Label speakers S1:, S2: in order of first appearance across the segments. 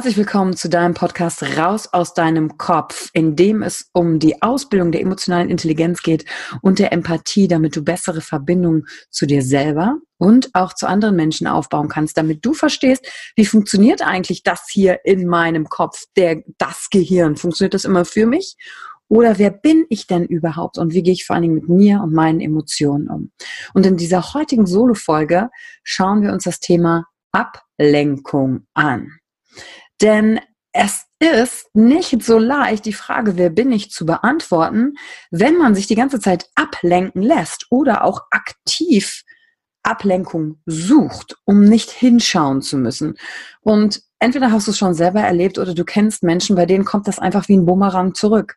S1: Herzlich willkommen zu deinem Podcast Raus aus deinem Kopf, in dem es um die Ausbildung der emotionalen Intelligenz geht und der Empathie, damit du bessere Verbindungen zu dir selber und auch zu anderen Menschen aufbauen kannst, damit du verstehst, wie funktioniert eigentlich das hier in meinem Kopf, der, das Gehirn. Funktioniert das immer für mich? Oder wer bin ich denn überhaupt und wie gehe ich vor allen Dingen mit mir und meinen Emotionen um? Und in dieser heutigen Solo-Folge schauen wir uns das Thema Ablenkung an. Denn es ist nicht so leicht, die Frage, wer bin ich, zu beantworten, wenn man sich die ganze Zeit ablenken lässt oder auch aktiv Ablenkung sucht, um nicht hinschauen zu müssen. Und entweder hast du es schon selber erlebt oder du kennst Menschen, bei denen kommt das einfach wie ein Bumerang zurück.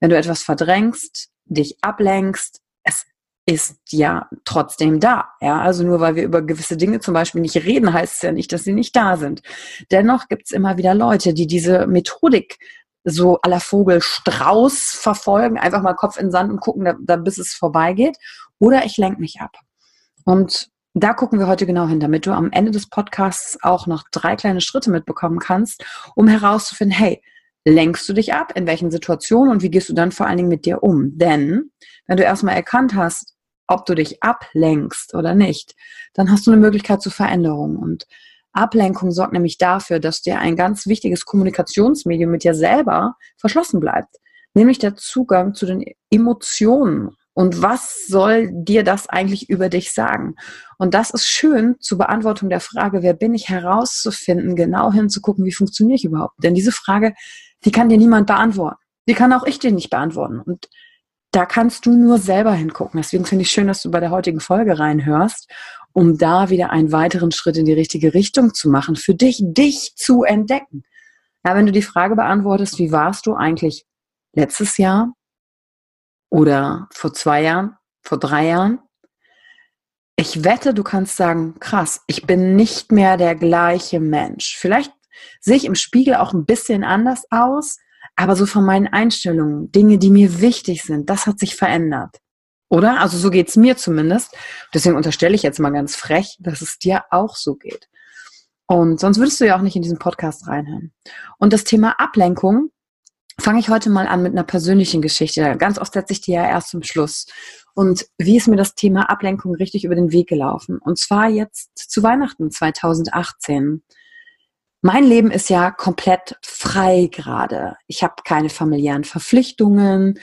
S1: Wenn du etwas verdrängst, dich ablenkst, es ist ja trotzdem da. Ja, also nur weil wir über gewisse Dinge zum Beispiel nicht reden, heißt es ja nicht, dass sie nicht da sind. Dennoch gibt es immer wieder Leute, die diese Methodik so aller Vogel Strauß verfolgen, einfach mal Kopf in Sand und gucken, da, da, bis es vorbeigeht. Oder ich lenke mich ab. Und da gucken wir heute genau hin, damit du am Ende des Podcasts auch noch drei kleine Schritte mitbekommen kannst, um herauszufinden, hey, lenkst du dich ab, in welchen Situationen und wie gehst du dann vor allen Dingen mit dir um? Denn wenn du erstmal erkannt hast, ob du dich ablenkst oder nicht, dann hast du eine Möglichkeit zur Veränderung. Und Ablenkung sorgt nämlich dafür, dass dir ein ganz wichtiges Kommunikationsmedium mit dir selber verschlossen bleibt, nämlich der Zugang zu den Emotionen. Und was soll dir das eigentlich über dich sagen? Und das ist schön zur Beantwortung der Frage, wer bin ich, herauszufinden, genau hinzugucken, wie funktioniere ich überhaupt? Denn diese Frage, die kann dir niemand beantworten. Die kann auch ich dir nicht beantworten. Und da kannst du nur selber hingucken. Deswegen finde ich schön, dass du bei der heutigen Folge reinhörst, um da wieder einen weiteren Schritt in die richtige Richtung zu machen, für dich, dich zu entdecken. Ja, wenn du die Frage beantwortest, wie warst du eigentlich letztes Jahr oder vor zwei Jahren, vor drei Jahren? Ich wette, du kannst sagen, krass, ich bin nicht mehr der gleiche Mensch. Vielleicht sehe ich im Spiegel auch ein bisschen anders aus, aber so von meinen Einstellungen, Dinge, die mir wichtig sind, das hat sich verändert. Oder? Also so geht's mir zumindest. Deswegen unterstelle ich jetzt mal ganz frech, dass es dir auch so geht. Und sonst würdest du ja auch nicht in diesen Podcast reinhören. Und das Thema Ablenkung fange ich heute mal an mit einer persönlichen Geschichte. Ganz oft setze ich die ja erst zum Schluss. Und wie ist mir das Thema Ablenkung richtig über den Weg gelaufen? Und zwar jetzt zu Weihnachten 2018. Mein Leben ist ja komplett frei gerade. Ich habe keine familiären Verpflichtungen.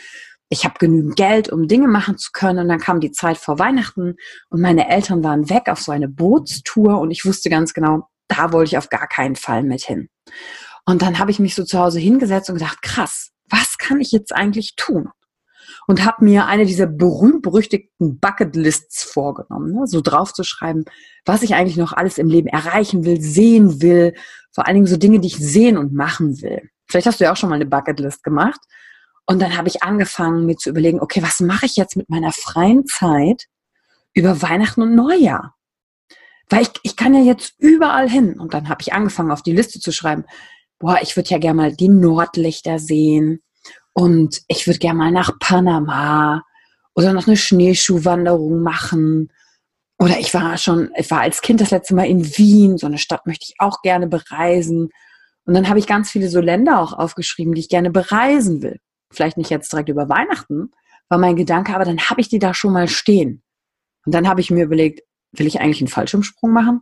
S1: Ich habe genügend Geld, um Dinge machen zu können. Und dann kam die Zeit vor Weihnachten und meine Eltern waren weg auf so eine Bootstour und ich wusste ganz genau, da wollte ich auf gar keinen Fall mit hin. Und dann habe ich mich so zu Hause hingesetzt und gedacht, krass, was kann ich jetzt eigentlich tun? Und habe mir eine dieser berühmt-berüchtigten Bucketlists vorgenommen, ne? so draufzuschreiben, was ich eigentlich noch alles im Leben erreichen will, sehen will, vor allen Dingen so Dinge, die ich sehen und machen will. Vielleicht hast du ja auch schon mal eine Bucketlist gemacht. Und dann habe ich angefangen, mir zu überlegen, okay, was mache ich jetzt mit meiner freien Zeit über Weihnachten und Neujahr? Weil ich, ich kann ja jetzt überall hin. Und dann habe ich angefangen, auf die Liste zu schreiben, boah, ich würde ja gerne mal die Nordlichter sehen und ich würde gerne mal nach Panama oder noch eine Schneeschuhwanderung machen. Oder ich war schon, ich war als Kind das letzte Mal in Wien, so eine Stadt möchte ich auch gerne bereisen. Und dann habe ich ganz viele so Länder auch aufgeschrieben, die ich gerne bereisen will. Vielleicht nicht jetzt direkt über Weihnachten, war mein Gedanke, aber dann habe ich die da schon mal stehen. Und dann habe ich mir überlegt, will ich eigentlich einen Fallschirmsprung machen?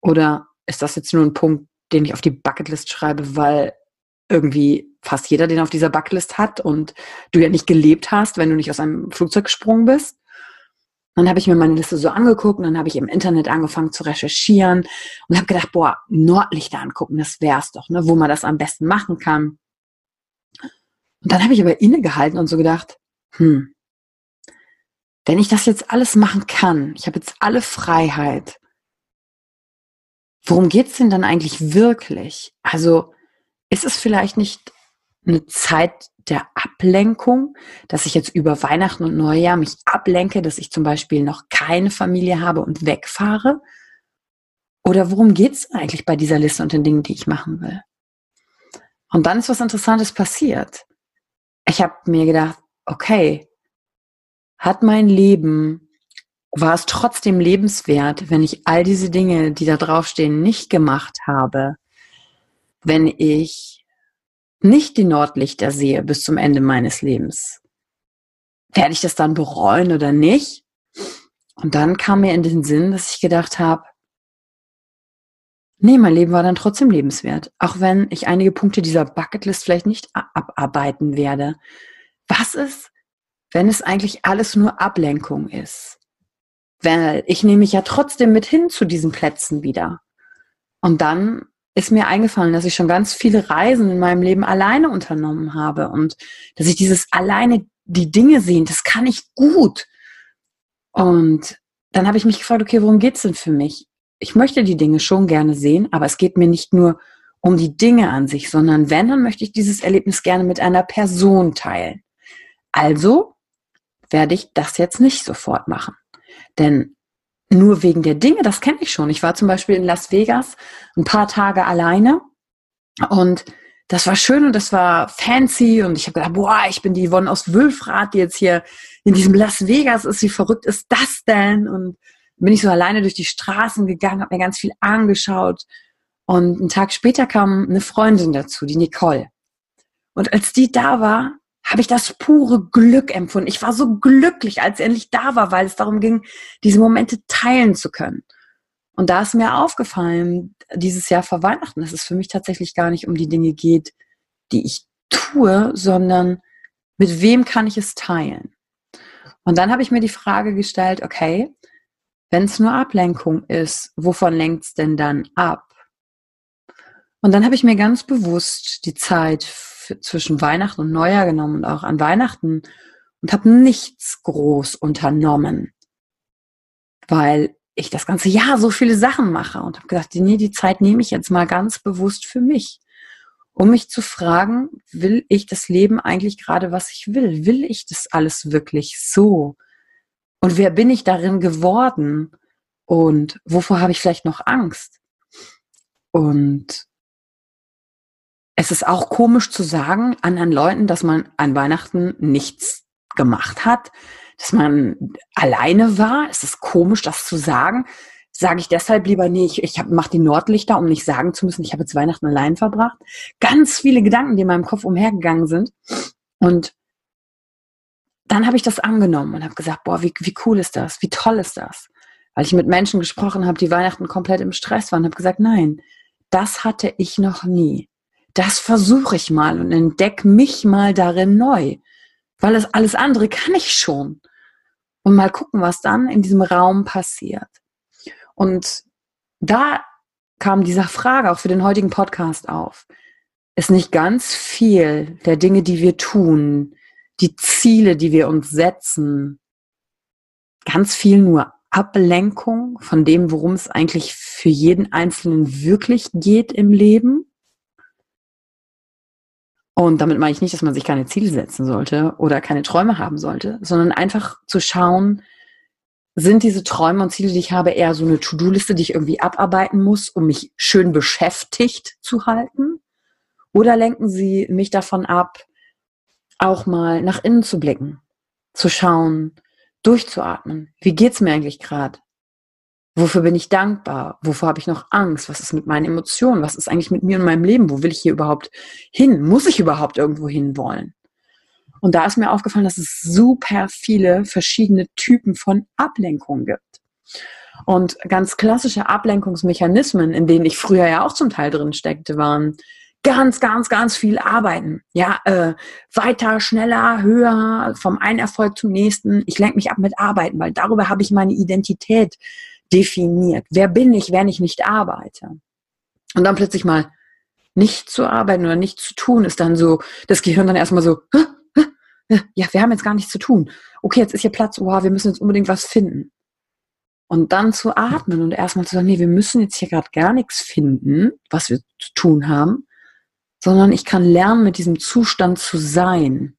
S1: Oder ist das jetzt nur ein Punkt, den ich auf die Bucketlist schreibe, weil irgendwie fast jeder den auf dieser Bucketlist hat und du ja nicht gelebt hast, wenn du nicht aus einem Flugzeug gesprungen bist. Dann habe ich mir meine Liste so angeguckt und dann habe ich im Internet angefangen zu recherchieren und habe gedacht, boah, Nordlichter angucken, das wär's doch, ne, wo man das am besten machen kann. Und dann habe ich aber innegehalten und so gedacht, hm, wenn ich das jetzt alles machen kann, ich habe jetzt alle Freiheit, worum geht's denn dann eigentlich wirklich? Also ist es vielleicht nicht eine Zeit der Ablenkung, dass ich jetzt über Weihnachten und Neujahr mich ablenke, dass ich zum Beispiel noch keine Familie habe und wegfahre? Oder worum geht's eigentlich bei dieser Liste und den Dingen, die ich machen will? Und dann ist was Interessantes passiert. Ich habe mir gedacht, okay, hat mein Leben, war es trotzdem lebenswert, wenn ich all diese Dinge, die da draufstehen, nicht gemacht habe? wenn ich nicht die Nordlichter sehe bis zum Ende meines Lebens? Werde ich das dann bereuen oder nicht? Und dann kam mir in den Sinn, dass ich gedacht habe, nee, mein Leben war dann trotzdem lebenswert, auch wenn ich einige Punkte dieser Bucketlist vielleicht nicht abarbeiten werde. Was ist, wenn es eigentlich alles nur Ablenkung ist? Weil ich nehme mich ja trotzdem mit hin zu diesen Plätzen wieder. Und dann ist mir eingefallen, dass ich schon ganz viele Reisen in meinem Leben alleine unternommen habe und dass ich dieses alleine die Dinge sehen, das kann ich gut. Und dann habe ich mich gefragt, okay, worum geht's denn für mich? Ich möchte die Dinge schon gerne sehen, aber es geht mir nicht nur um die Dinge an sich, sondern wenn, dann möchte ich dieses Erlebnis gerne mit einer Person teilen. Also werde ich das jetzt nicht sofort machen. Denn nur wegen der Dinge, das kenne ich schon. Ich war zum Beispiel in Las Vegas ein paar Tage alleine und das war schön und das war fancy und ich habe gedacht, boah, ich bin die Yvonne aus Wülfrath, die jetzt hier in diesem Las Vegas ist. Wie verrückt ist das denn? Und bin ich so alleine durch die Straßen gegangen, habe mir ganz viel angeschaut und einen Tag später kam eine Freundin dazu, die Nicole. Und als die da war, habe ich das pure Glück empfunden. Ich war so glücklich, als sie endlich da war, weil es darum ging, diese Momente teilen zu können. Und da ist mir aufgefallen, dieses Jahr vor Weihnachten, dass es für mich tatsächlich gar nicht um die Dinge geht, die ich tue, sondern mit wem kann ich es teilen? Und dann habe ich mir die Frage gestellt, okay, wenn es nur Ablenkung ist, wovon lenkt es denn dann ab? Und dann habe ich mir ganz bewusst die Zeit zwischen Weihnachten und Neujahr genommen und auch an Weihnachten und habe nichts groß unternommen, weil ich das ganze Jahr so viele Sachen mache und habe gedacht, nee, die Zeit nehme ich jetzt mal ganz bewusst für mich, um mich zu fragen, will ich das Leben eigentlich gerade, was ich will? Will ich das alles wirklich so? Und wer bin ich darin geworden? Und wovor habe ich vielleicht noch Angst? Und es ist auch komisch zu sagen anderen Leuten, dass man an Weihnachten nichts gemacht hat, dass man alleine war. Es ist komisch, das zu sagen. Sage ich deshalb lieber, nee, ich, ich mache die Nordlichter, um nicht sagen zu müssen, ich habe jetzt Weihnachten allein verbracht. Ganz viele Gedanken, die in meinem Kopf umhergegangen sind. Und dann habe ich das angenommen und habe gesagt, boah, wie, wie cool ist das? Wie toll ist das? Weil ich mit Menschen gesprochen habe, die Weihnachten komplett im Stress waren, habe gesagt, nein, das hatte ich noch nie. Das versuche ich mal und entdecke mich mal darin neu. Weil das alles andere kann ich schon. Und mal gucken, was dann in diesem Raum passiert. Und da kam dieser Frage auch für den heutigen Podcast auf. Ist nicht ganz viel der Dinge, die wir tun, die Ziele, die wir uns setzen, ganz viel nur Ablenkung von dem, worum es eigentlich für jeden Einzelnen wirklich geht im Leben. Und damit meine ich nicht, dass man sich keine Ziele setzen sollte oder keine Träume haben sollte, sondern einfach zu schauen, sind diese Träume und Ziele, die ich habe, eher so eine To-Do-Liste, die ich irgendwie abarbeiten muss, um mich schön beschäftigt zu halten? Oder lenken sie mich davon ab, auch mal nach innen zu blicken, zu schauen, durchzuatmen. Wie geht's mir eigentlich gerade? Wofür bin ich dankbar? Wovor habe ich noch Angst? Was ist mit meinen Emotionen? Was ist eigentlich mit mir und meinem Leben? Wo will ich hier überhaupt hin? Muss ich überhaupt irgendwo hin wollen? Und da ist mir aufgefallen, dass es super viele verschiedene Typen von Ablenkungen gibt. Und ganz klassische Ablenkungsmechanismen, in denen ich früher ja auch zum Teil drin steckte, waren ganz, ganz, ganz viel arbeiten. Ja, äh, weiter, schneller, höher, vom einen Erfolg zum nächsten. Ich lenke mich ab mit Arbeiten, weil darüber habe ich meine Identität definiert. Wer bin ich, wenn ich nicht arbeite? Und dann plötzlich mal nicht zu arbeiten oder nicht zu tun, ist dann so, das Gehirn dann erstmal so, ja, wir haben jetzt gar nichts zu tun. Okay, jetzt ist hier Platz, wow, wir müssen jetzt unbedingt was finden. Und dann zu atmen und erstmal zu sagen, nee, wir müssen jetzt hier gerade gar nichts finden, was wir zu tun haben, sondern ich kann lernen, mit diesem Zustand zu sein,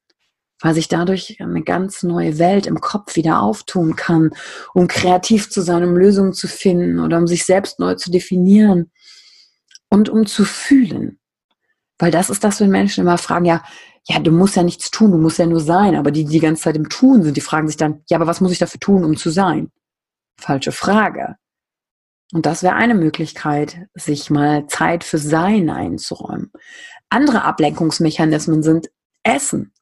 S1: weil sich dadurch eine ganz neue Welt im Kopf wieder auftun kann, um kreativ zu sein, um Lösungen zu finden oder um sich selbst neu zu definieren und um zu fühlen. Weil das ist das, wenn Menschen immer fragen, ja, ja, du musst ja nichts tun, du musst ja nur sein, aber die, die die ganze Zeit im Tun sind, die fragen sich dann, ja, aber was muss ich dafür tun, um zu sein? Falsche Frage. Und das wäre eine Möglichkeit, sich mal Zeit für Sein einzuräumen. Andere Ablenkungsmechanismen sind Essen.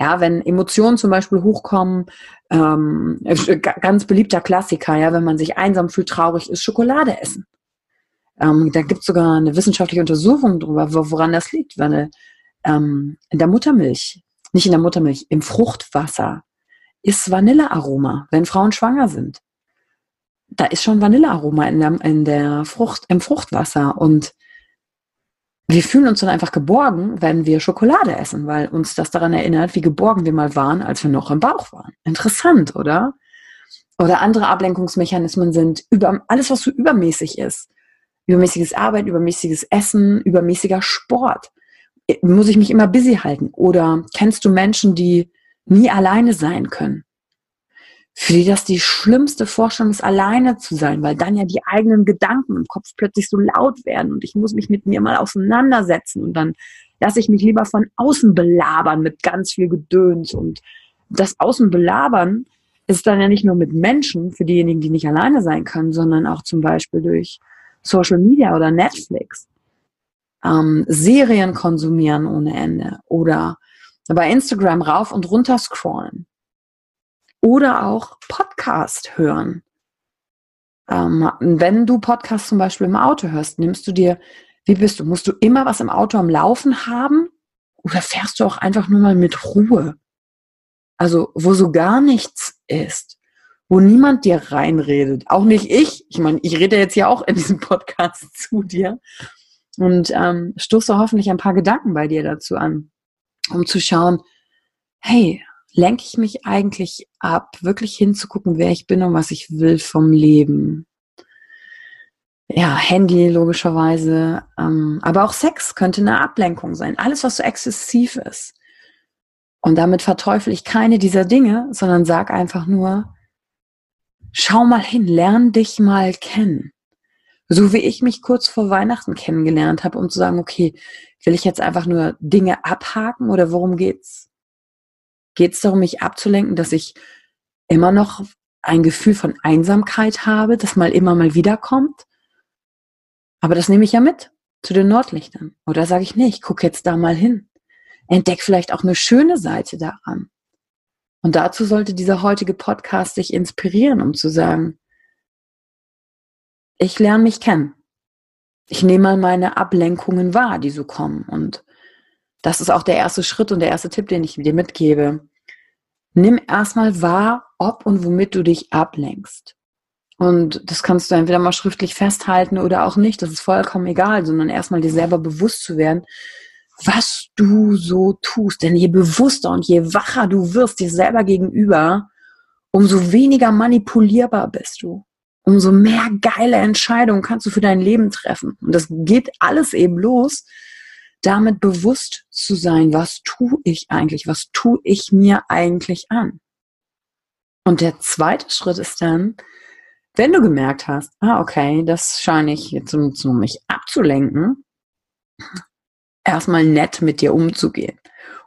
S1: Ja, wenn Emotionen zum Beispiel hochkommen, ähm, äh, ganz beliebter Klassiker, ja, wenn man sich einsam fühlt, traurig ist, Schokolade essen. Ähm, da gibt es sogar eine wissenschaftliche Untersuchung darüber, woran das liegt, weil ähm, in der Muttermilch, nicht in der Muttermilch, im Fruchtwasser ist Vanillearoma, wenn Frauen schwanger sind da ist schon Vanillearoma in der, in der Frucht, im Fruchtwasser und wir fühlen uns dann einfach geborgen, wenn wir Schokolade essen, weil uns das daran erinnert, wie geborgen wir mal waren, als wir noch im Bauch waren. Interessant, oder? Oder andere Ablenkungsmechanismen sind über alles, was so übermäßig ist. Übermäßiges Arbeiten, übermäßiges Essen, übermäßiger Sport. Muss ich mich immer busy halten? Oder kennst du Menschen, die nie alleine sein können? Für die das die schlimmste Vorstellung ist, alleine zu sein, weil dann ja die eigenen Gedanken im Kopf plötzlich so laut werden und ich muss mich mit mir mal auseinandersetzen und dann lasse ich mich lieber von außen belabern mit ganz viel Gedöns und das Außen belabern ist dann ja nicht nur mit Menschen, für diejenigen, die nicht alleine sein können, sondern auch zum Beispiel durch Social Media oder Netflix. Ähm, Serien konsumieren ohne Ende oder bei Instagram rauf und runter scrollen oder auch Podcast hören. Ähm, wenn du Podcast zum Beispiel im Auto hörst, nimmst du dir, wie bist du? Musst du immer was im Auto am Laufen haben? Oder fährst du auch einfach nur mal mit Ruhe? Also, wo so gar nichts ist, wo niemand dir reinredet, auch nicht ich. Ich meine, ich rede jetzt ja auch in diesem Podcast zu dir und ähm, stoße hoffentlich ein paar Gedanken bei dir dazu an, um zu schauen, hey, lenke ich mich eigentlich ab, wirklich hinzugucken, wer ich bin und was ich will vom Leben. Ja, Handy logischerweise, ähm, aber auch Sex könnte eine Ablenkung sein. Alles, was so exzessiv ist. Und damit verteufel ich keine dieser Dinge, sondern sag einfach nur, schau mal hin, lern dich mal kennen. So wie ich mich kurz vor Weihnachten kennengelernt habe, um zu sagen, okay, will ich jetzt einfach nur Dinge abhaken oder worum geht's? Geht es darum, mich abzulenken, dass ich immer noch ein Gefühl von Einsamkeit habe, das mal immer mal wiederkommt. Aber das nehme ich ja mit zu den Nordlichtern. Oder sage ich, nee, ich gucke jetzt da mal hin. Entdeck vielleicht auch eine schöne Seite daran. Und dazu sollte dieser heutige Podcast dich inspirieren, um zu sagen, ich lerne mich kennen. Ich nehme mal meine Ablenkungen wahr, die so kommen. Und das ist auch der erste Schritt und der erste Tipp, den ich dir mitgebe. Nimm erstmal wahr, ob und womit du dich ablenkst. Und das kannst du entweder mal schriftlich festhalten oder auch nicht. Das ist vollkommen egal, sondern erstmal dir selber bewusst zu werden, was du so tust. Denn je bewusster und je wacher du wirst dir selber gegenüber, umso weniger manipulierbar bist du. Umso mehr geile Entscheidungen kannst du für dein Leben treffen. Und das geht alles eben los, damit bewusst zu sein, was tue ich eigentlich, was tue ich mir eigentlich an. Und der zweite Schritt ist dann, wenn du gemerkt hast, ah, okay, das scheine ich jetzt um, um mich abzulenken, erstmal nett mit dir umzugehen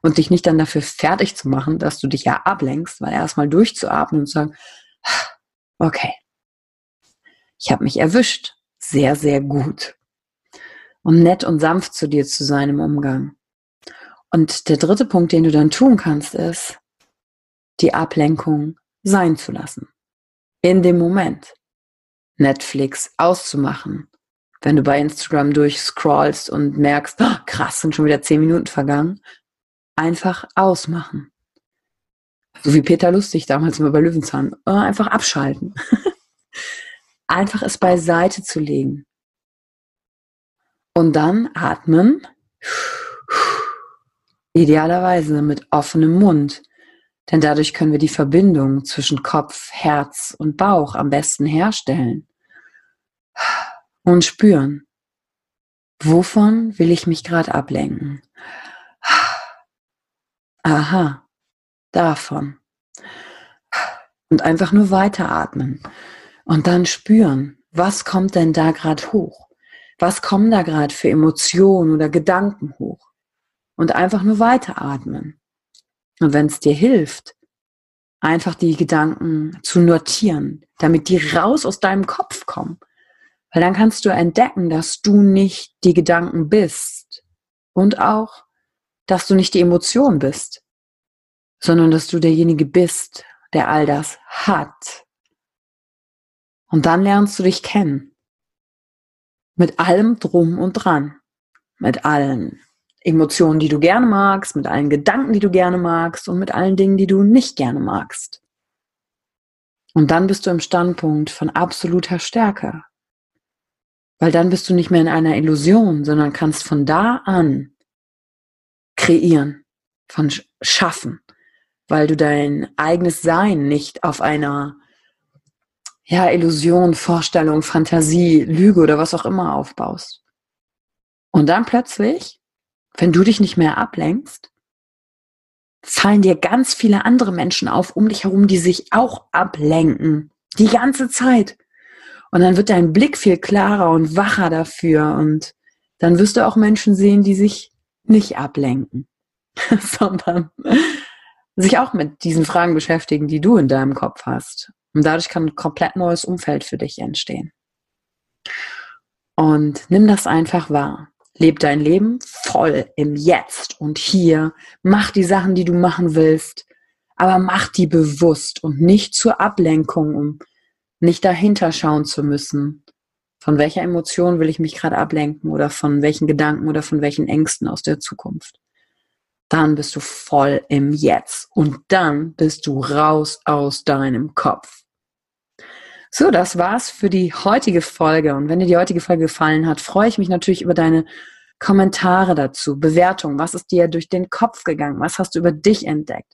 S1: und dich nicht dann dafür fertig zu machen, dass du dich ja ablenkst, weil erstmal durchzuatmen und zu sagen, okay, ich habe mich erwischt, sehr, sehr gut. Und nett und sanft zu dir zu sein im Umgang. Und der dritte Punkt, den du dann tun kannst, ist, die Ablenkung sein zu lassen. In dem Moment. Netflix auszumachen, wenn du bei Instagram durchscrollst und merkst, oh, krass, sind schon wieder zehn Minuten vergangen, einfach ausmachen. So wie Peter Lustig damals immer bei Löwenzahn. Äh, einfach abschalten. einfach es beiseite zu legen. Und dann atmen. Idealerweise mit offenem Mund. Denn dadurch können wir die Verbindung zwischen Kopf, Herz und Bauch am besten herstellen und spüren, wovon will ich mich gerade ablenken? Aha, davon. Und einfach nur weiteratmen und dann spüren, was kommt denn da gerade hoch? Was kommen da gerade für Emotionen oder Gedanken hoch? Und einfach nur weiteratmen. Und wenn es dir hilft, einfach die Gedanken zu notieren, damit die raus aus deinem Kopf kommen weil dann kannst du entdecken, dass du nicht die Gedanken bist und auch, dass du nicht die Emotion bist, sondern dass du derjenige bist, der all das hat. Und dann lernst du dich kennen. Mit allem drum und dran. Mit allen Emotionen, die du gerne magst, mit allen Gedanken, die du gerne magst und mit allen Dingen, die du nicht gerne magst. Und dann bist du im Standpunkt von absoluter Stärke. Weil dann bist du nicht mehr in einer Illusion, sondern kannst von da an kreieren, von schaffen, weil du dein eigenes Sein nicht auf einer ja, Illusion, Vorstellung, Fantasie, Lüge oder was auch immer aufbaust. Und dann plötzlich, wenn du dich nicht mehr ablenkst, fallen dir ganz viele andere Menschen auf um dich herum, die sich auch ablenken. Die ganze Zeit. Und dann wird dein Blick viel klarer und wacher dafür. Und dann wirst du auch Menschen sehen, die sich nicht ablenken, sondern sich auch mit diesen Fragen beschäftigen, die du in deinem Kopf hast. Und dadurch kann ein komplett neues Umfeld für dich entstehen. Und nimm das einfach wahr. Leb dein Leben voll im Jetzt und hier. Mach die Sachen, die du machen willst, aber mach die bewusst und nicht zur Ablenkung, um nicht dahinter schauen zu müssen. Von welcher Emotion will ich mich gerade ablenken oder von welchen Gedanken oder von welchen Ängsten aus der Zukunft. Dann bist du voll im Jetzt und dann bist du raus aus deinem Kopf. So, das war's für die heutige Folge. Und wenn dir die heutige Folge gefallen hat, freue ich mich natürlich über deine Kommentare dazu, Bewertungen. Was ist dir durch den Kopf gegangen? Was hast du über dich entdeckt?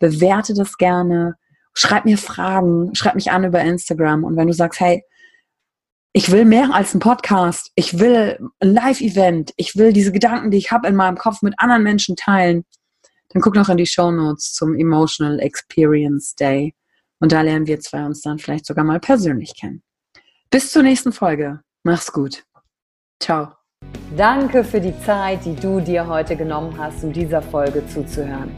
S1: Bewerte das gerne, schreib mir Fragen, schreib mich an über Instagram. Und wenn du sagst, hey, ich will mehr als ein Podcast, ich will ein Live-Event, ich will diese Gedanken, die ich habe in meinem Kopf mit anderen Menschen teilen, dann guck noch in die Show Notes zum Emotional Experience Day. Und da lernen wir zwei uns dann vielleicht sogar mal persönlich kennen. Bis zur nächsten Folge. Mach's gut. Ciao.
S2: Danke für die Zeit, die du dir heute genommen hast, um dieser Folge zuzuhören.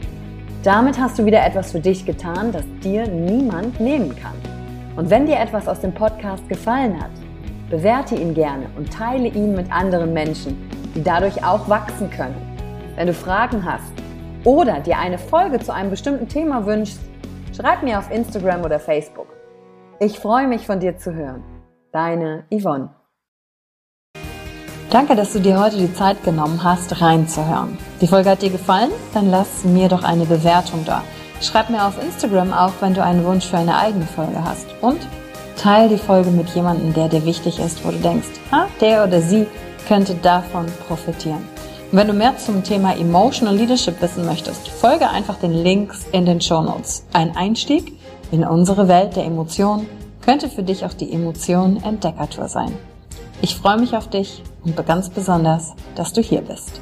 S2: Damit hast du wieder etwas für dich getan, das dir niemand nehmen kann. Und wenn dir etwas aus dem Podcast gefallen hat, bewerte ihn gerne und teile ihn mit anderen Menschen, die dadurch auch wachsen können. Wenn du Fragen hast oder dir eine Folge zu einem bestimmten Thema wünschst, Schreib mir auf Instagram oder Facebook. Ich freue mich von dir zu hören. Deine Yvonne. Danke, dass du dir heute die Zeit genommen hast, reinzuhören. Die Folge hat dir gefallen? Dann lass mir doch eine Bewertung da. Schreib mir auf Instagram auch, wenn du einen Wunsch für eine eigene Folge hast. Und teile die Folge mit jemandem, der dir wichtig ist, wo du denkst, ha, der oder sie könnte davon profitieren. Und wenn du mehr zum Thema Emotional Leadership wissen möchtest, folge einfach den Links in den Show Notes. Ein Einstieg in unsere Welt der Emotionen könnte für dich auch die Emotion Entdeckertour sein. Ich freue mich auf dich und ganz besonders, dass du hier bist.